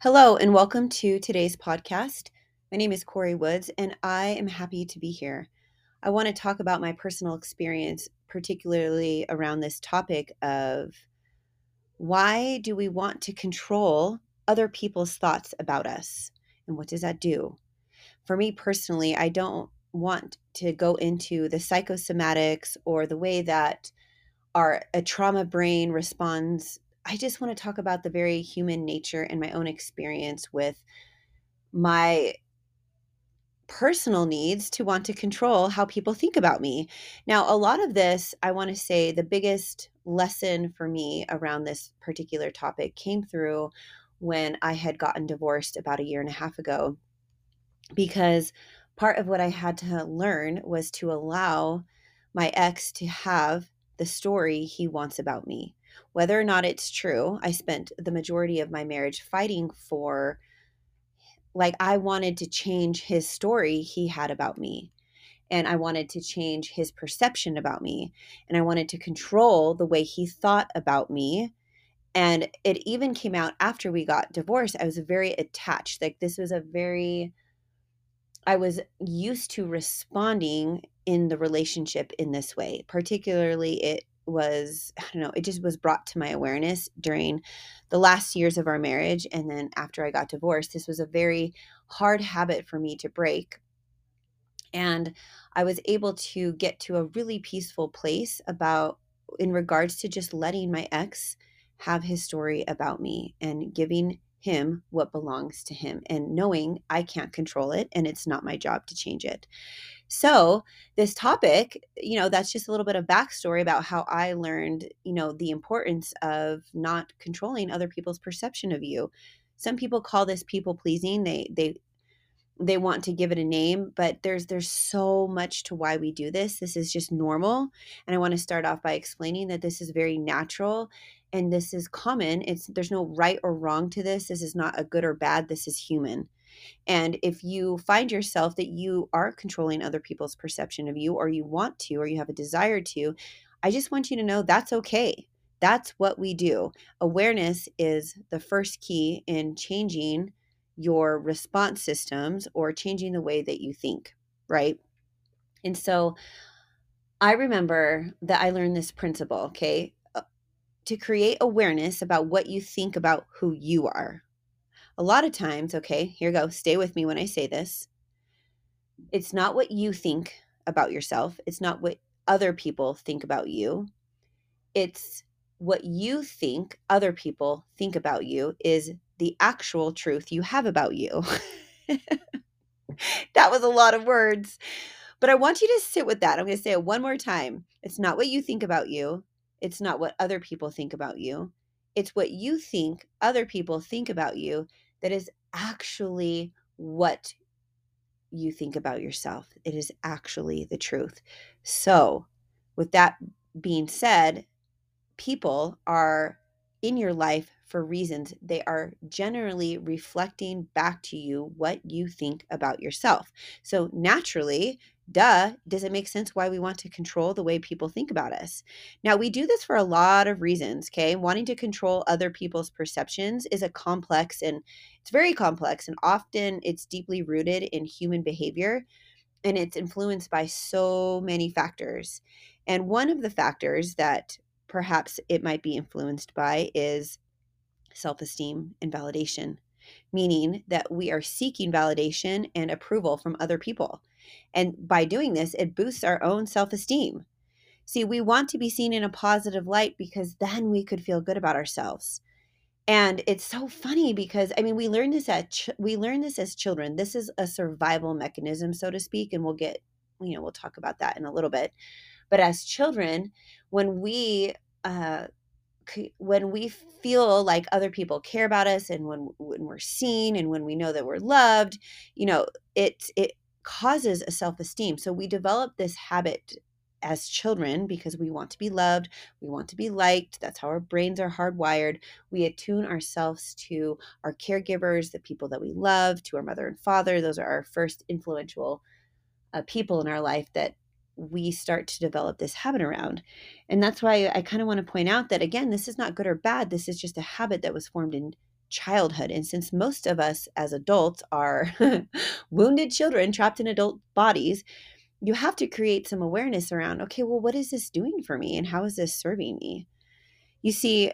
Hello, and welcome to today's podcast. My name is Corrie Woods, and I am happy to be here. I want to talk about my personal experience, particularly around this topic of why do we want to control other people's thoughts about us? And what does that do? For me personally, I don't want to go into the psychosomatics or the way that our a trauma brain responds I just want to talk about the very human nature and my own experience with my personal needs to want to control how people think about me. Now, a lot of this, I want to say the biggest lesson for me around this particular topic came through when I had gotten divorced about a year and a half ago. Because part of what I had to learn was to allow my ex to have the story he wants about me. Whether or not it's true, I spent the majority of my marriage fighting for, like, I wanted to change his story he had about me. And I wanted to change his perception about me. And I wanted to control the way he thought about me. And it even came out after we got divorced. I was very attached. Like, this was a very, I was used to responding in the relationship in this way. Particularly, it was I don't know, it just was brought to my awareness during the last years of our marriage and then after I got divorced. This was a very hard habit for me to break. And I was able to get to a really peaceful place about in regards to just letting my ex have his story about me and giving him what belongs to him and knowing I can't control it and it's not my job to change it. So, this topic, you know, that's just a little bit of backstory about how I learned, you know, the importance of not controlling other people's perception of you. Some people call this people pleasing. They they they want to give it a name, but there's there's so much to why we do this. This is just normal, and I want to start off by explaining that this is very natural and this is common. It's there's no right or wrong to this. This is not a good or bad. This is human. And if you find yourself that you are controlling other people's perception of you, or you want to, or you have a desire to, I just want you to know that's okay. That's what we do. Awareness is the first key in changing your response systems or changing the way that you think, right? And so I remember that I learned this principle, okay? Uh, to create awareness about what you think about who you are, a lot of times, okay, here go, stay with me when I say this. It's not what you think about yourself, it's not what other people think about you. It's what you think other people think about you is the actual truth you have about you. that was a lot of words. But I want you to sit with that. I'm going to say it one more time. It's not what you think about you. It's not what other people think about you. It's what you think other people think about you that is actually what you think about yourself. It is actually the truth. So, with that being said, people are in your life for reasons. They are generally reflecting back to you what you think about yourself. So, naturally, duh, does it make sense why we want to control the way people think about us? Now, we do this for a lot of reasons, okay? Wanting to control other people's perceptions is a complex and it's very complex and often it's deeply rooted in human behavior and it's influenced by so many factors. And one of the factors that perhaps it might be influenced by is self esteem and validation, meaning that we are seeking validation and approval from other people. And by doing this, it boosts our own self esteem. See, we want to be seen in a positive light because then we could feel good about ourselves. And it's so funny because I mean, we learn this at ch- we learn this as children. This is a survival mechanism, so to speak, and we'll get you know we'll talk about that in a little bit. But as children, when we uh, when we feel like other people care about us and when when we're seen and when we know that we're loved you know it it causes a self-esteem. So we develop this habit as children because we want to be loved we want to be liked that's how our brains are hardwired. We attune ourselves to our caregivers the people that we love to our mother and father. Those are our first influential uh, people in our life that we start to develop this habit around. And that's why I kind of want to point out that again, this is not good or bad. This is just a habit that was formed in childhood. And since most of us as adults are wounded children trapped in adult bodies, you have to create some awareness around okay, well, what is this doing for me and how is this serving me? You see,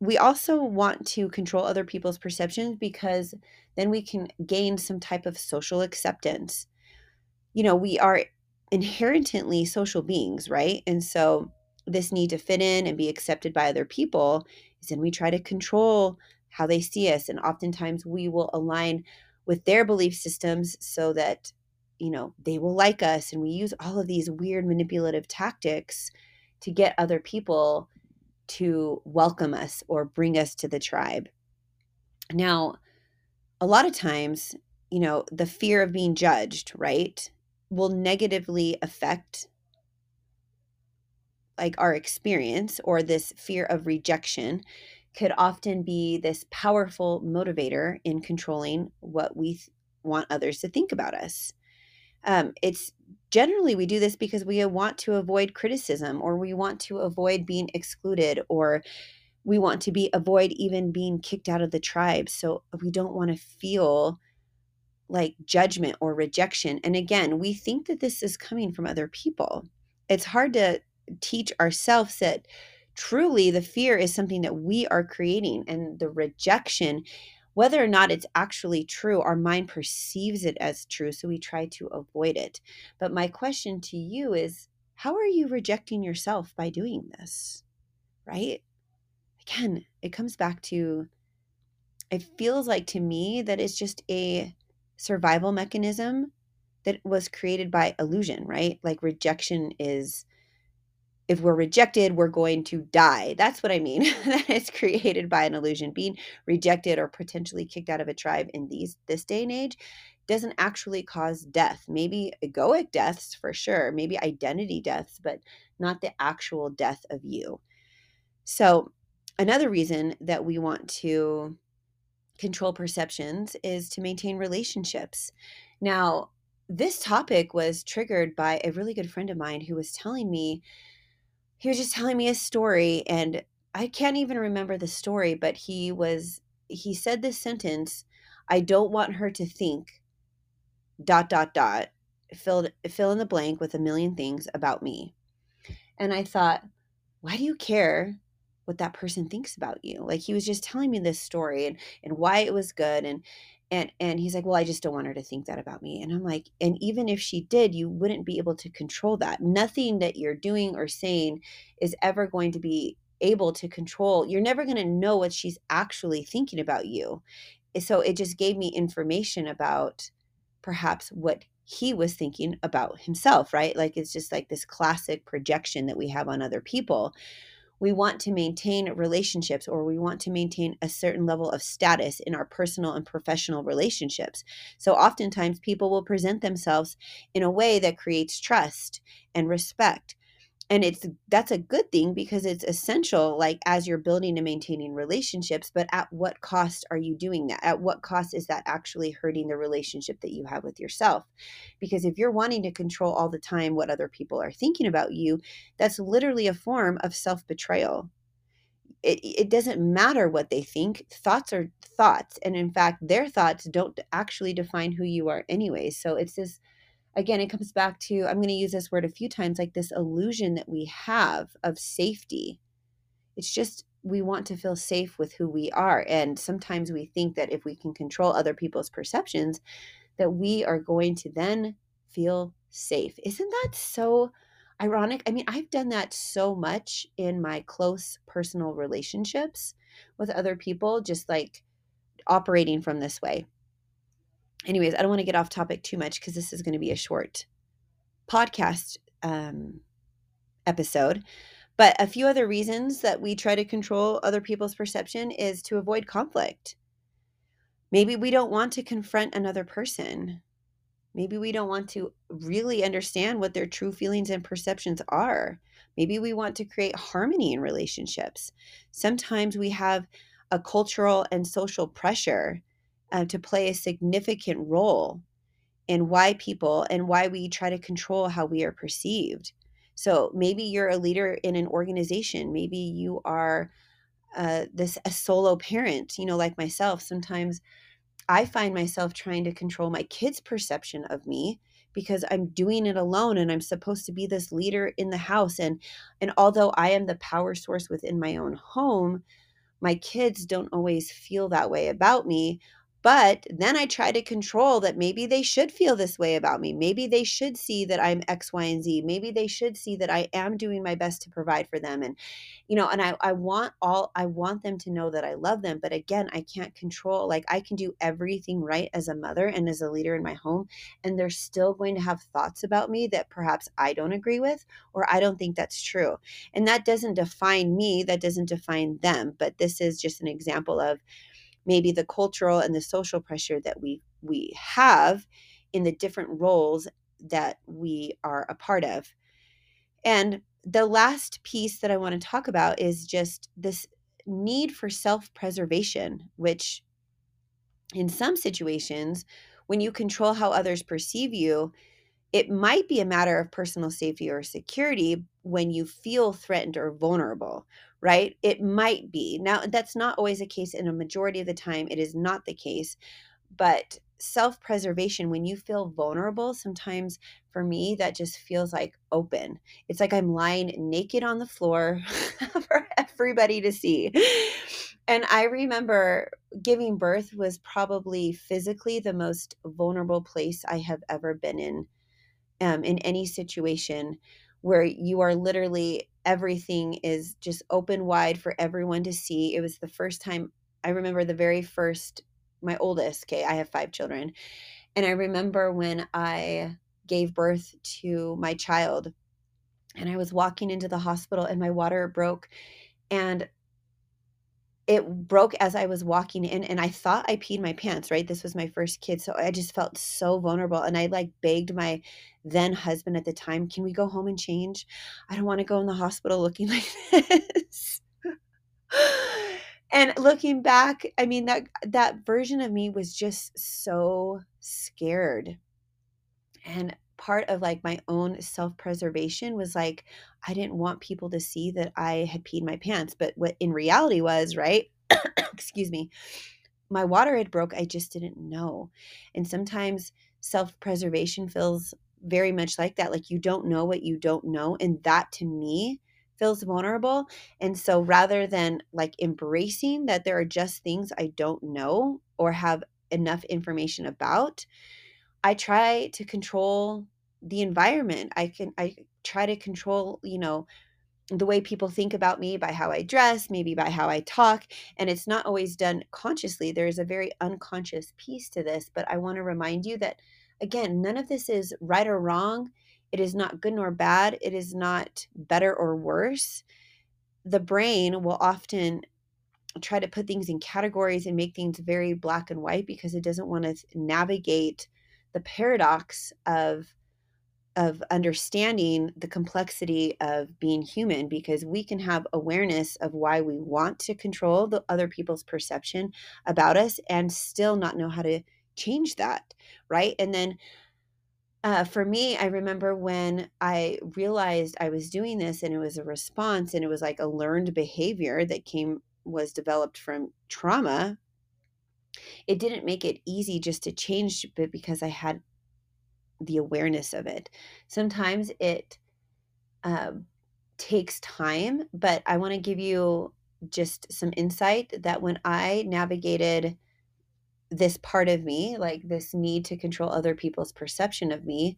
we also want to control other people's perceptions because then we can gain some type of social acceptance. You know, we are inherently social beings, right? And so this need to fit in and be accepted by other people is then we try to control how they see us. And oftentimes we will align with their belief systems so that, you know, they will like us. And we use all of these weird manipulative tactics to get other people to welcome us or bring us to the tribe. Now, a lot of times, you know, the fear of being judged, right, will negatively affect like our experience or this fear of rejection could often be this powerful motivator in controlling what we th- want others to think about us. Um, it's generally we do this because we want to avoid criticism or we want to avoid being excluded or we want to be avoid even being kicked out of the tribe so we don't want to feel like judgment or rejection and again we think that this is coming from other people. It's hard to teach ourselves that truly the fear is something that we are creating and the rejection whether or not it's actually true our mind perceives it as true so we try to avoid it. But my question to you is how are you rejecting yourself by doing this? Right? Again it comes back to it feels like to me that it's just a survival mechanism that was created by illusion right like rejection is if we're rejected, we're going to die. That's what I mean. that is created by an illusion. Being rejected or potentially kicked out of a tribe in these this day and age doesn't actually cause death. Maybe egoic deaths for sure, maybe identity deaths, but not the actual death of you. So, another reason that we want to control perceptions is to maintain relationships. Now, this topic was triggered by a really good friend of mine who was telling me he was just telling me a story and I can't even remember the story, but he was he said this sentence, I don't want her to think dot dot dot fill fill in the blank with a million things about me. And I thought, why do you care what that person thinks about you? Like he was just telling me this story and and why it was good and and and he's like well i just don't want her to think that about me. And i'm like and even if she did you wouldn't be able to control that. Nothing that you're doing or saying is ever going to be able to control. You're never going to know what she's actually thinking about you. Eh, so it just gave me information about perhaps what he was thinking about himself right? Like it's just like this classic projection that we have on other people we want to maintain relationships or we want to maintain a certain level of status in our personal and professional relationships. So oftentimes people will present themselves in a way that creates trust and respect and it's that's a good thing because it's essential like as you're building and maintaining relationships but at what cost are you doing that? At what cost is that actually hurting the relationship that you have with yourself? Because if you're wanting to control all the time what other people are thinking about you that's literally a form of self-betrayal. It, it doesn't matter what they think. Thoughts are thoughts and in fact their thoughts don't actually define who you are anyway. So it's this again, it comes back to I'm going to use this word a few times like this illusion that we have of safety. It's just we want to feel safe with who we are. And sometimes we think that if we can control other people's perceptions, that we are going to then feel safe. Isn't that so ironic? I mean, I've done that so much in my close personal relationships with other people, just like operating from this way anyways, I don't want to get off topic too much because this is going to be a short podcast um, episode. But a few other reasons that we try to control other people's perception is to avoid conflict. Maybe we don't want to confront another person. Maybe we don't want to really understand what their true feelings and perceptions are. Maybe we want to create harmony in relationships. Sometimes we have a cultural and social pressure uh, to play a significant role in why people and why we try to control how we are perceived. So maybe you're a leader in an organization, maybe you are uh, this a solo parent, you know, like myself, sometimes I find myself trying to control my kids' perception of me because I'm doing it alone and I'm supposed to be this leader in the house and and although I am the power source within my own home, my kids don't always feel that way about me. But then I try to control that maybe they should feel this way about me. Maybe they should see that I'm X, Y, and Z. Maybe they should see that I am doing my best to provide for them. And, you know, and I, I want all, I want them to know that I love them. But again, I can't control, like, I can do everything right as a mother and as a leader in my home. And they're still going to have thoughts about me that perhaps I don't agree with or I don't think that's true. And that doesn't define me, that doesn't define them. But this is just an example of, maybe the cultural and the social pressure that we we have in the different roles that we are a part of. And the last piece that I want to talk about is just this need for self-preservation, which in some situations when you control how others perceive you, it might be a matter of personal safety or security when you feel threatened or vulnerable, right? It might be. Now, that's not always the case. In a majority of the time, it is not the case. But self preservation, when you feel vulnerable, sometimes for me, that just feels like open. It's like I'm lying naked on the floor for everybody to see. And I remember giving birth was probably physically the most vulnerable place I have ever been in, um, in any situation where you are literally everything is just open wide for everyone to see. It was the first time I remember the very first, my oldest, okay, I have five children. And I remember when I gave birth to my child and I was walking into the hospital and my water broke and it broke as I was walking in and I thought I peed my pants, right? This was my first kid. So I just felt so vulnerable. And I like begged my then husband at the time, can we go home and change? I don't want to go in the hospital looking like this. and looking back, I mean that that version of me was just so scared. And part of like my own self-preservation was like I didn't want people to see that I had peed my pants, but what in reality was, right? excuse me. My water had broke, I just didn't know. And sometimes self-preservation feels very much like that like you don't know what you don't know and that to me feels vulnerable and so rather than like embracing that there are just things i don't know or have enough information about i try to control the environment i can i try to control you know the way people think about me by how I dress, maybe by how I talk. And it's not always done consciously. There's a very unconscious piece to this. But I want to remind you that again, none of this is right or wrong. It is not good nor bad. It is not better or worse. The brain will often try to put things in categories and make things very black and white because it doesn't want to navigate the paradox of of understanding the complexity of being human because we can have awareness of why we want to control the other people's perception about us and still not know how to change that, right? And then uh, for me, I remember when I realized I was doing this and it was a response and it was like a learned behavior that came, was developed from trauma. It didn't make it easy just to change, but because I had the awareness of it. Sometimes it um, takes time, but I want to give you just some insight that when I navigated this part of me, like this need to control other people's perception of me,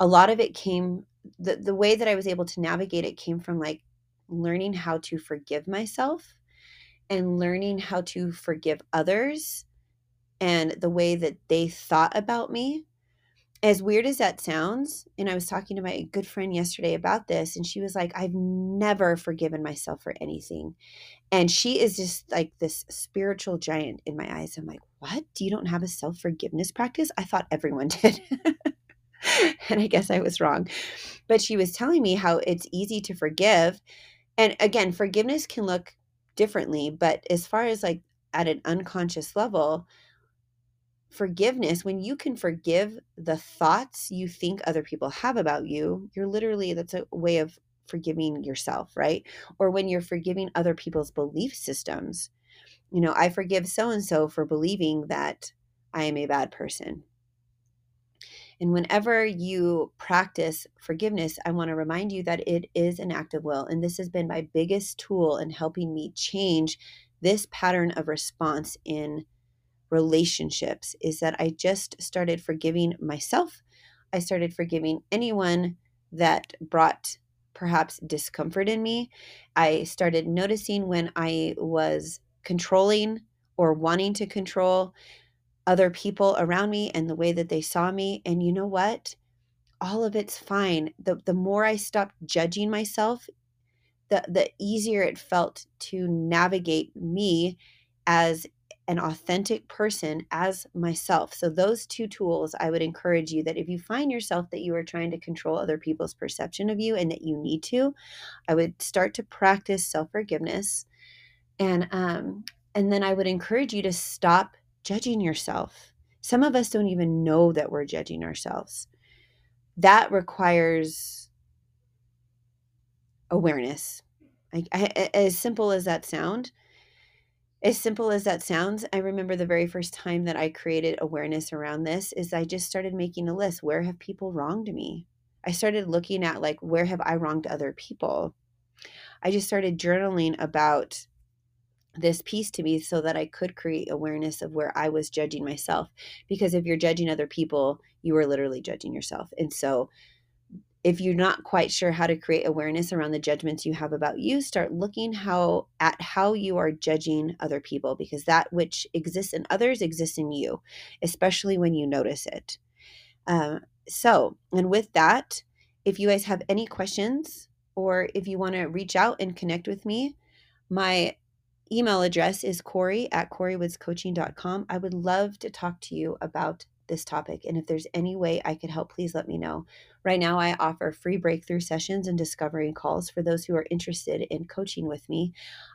a lot of it came the the way that I was able to navigate it came from like learning how to forgive myself and learning how to forgive others and the way that they thought about me. As weird as that sounds, and I was talking to my good friend yesterday about this, and she was like, I've never forgiven myself for anything. And she is just like this spiritual giant in my eyes. I'm like, what? You don't have a self forgiveness practice? I thought everyone did. and I guess I was wrong. But she was telling me how it's easy to forgive. And again, forgiveness can look differently, but as far as like at an unconscious level, forgiveness, when you can forgive the thoughts you think other people have about you, you're literally, that's a way of forgiving yourself, right? Or when you're forgiving other people's belief systems. You know, I forgive so and so for believing that I am a bad person. And whenever you practice forgiveness, I want to remind you that it is an act of will. And this has been my biggest tool in helping me change this pattern of response in relationships is that I just started forgiving myself. I started forgiving anyone that brought perhaps discomfort in me. I started noticing when I was controlling or wanting to control other people around me and the way that they saw me. And you know what? All of it's fine. The, the more I stopped judging myself, the, the easier it felt to navigate me as an authentic person as myself. So, those two tools, I would encourage you that if you find yourself that you are trying to control other people's perception of you and that you need to, I would start to practice self forgiveness. And, um, and then I would encourage you to stop judging yourself. Some of us don't even know that we're judging ourselves. That requires awareness. I, I, as simple as that sound, as simple as that sounds, I remember the very first time that I created awareness around this is I just started making a list. Where have people wronged me? I started looking at like where have I wronged other people? I just started journaling about this piece to me so that I could create awareness of where I was judging myself. Because if you're judging other people, you are literally judging yourself. And so, if you're not quite sure how to create awareness around the judgments you have about you, start looking how at how you are judging other people because that which exists in others exists in you, especially when you notice it. Um, so, and with that, if you guys have any questions or if you want to reach out and connect with me, my email address is Corrie at CorrieWoodsCoaching.com. I would love to talk to you about this topic. And if there's any way I could help, please let me know. Right now, I offer free breakthrough sessions and discovery calls for those who are interested in coaching with me.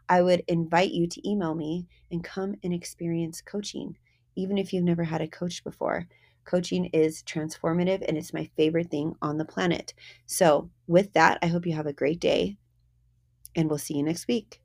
I would invite you to email me and come and experience coaching, even if you've never had a coach before. Coaching is transformative and it's my favorite thing on the planet. So, with that, I hope you have a great day and we'll see you next week.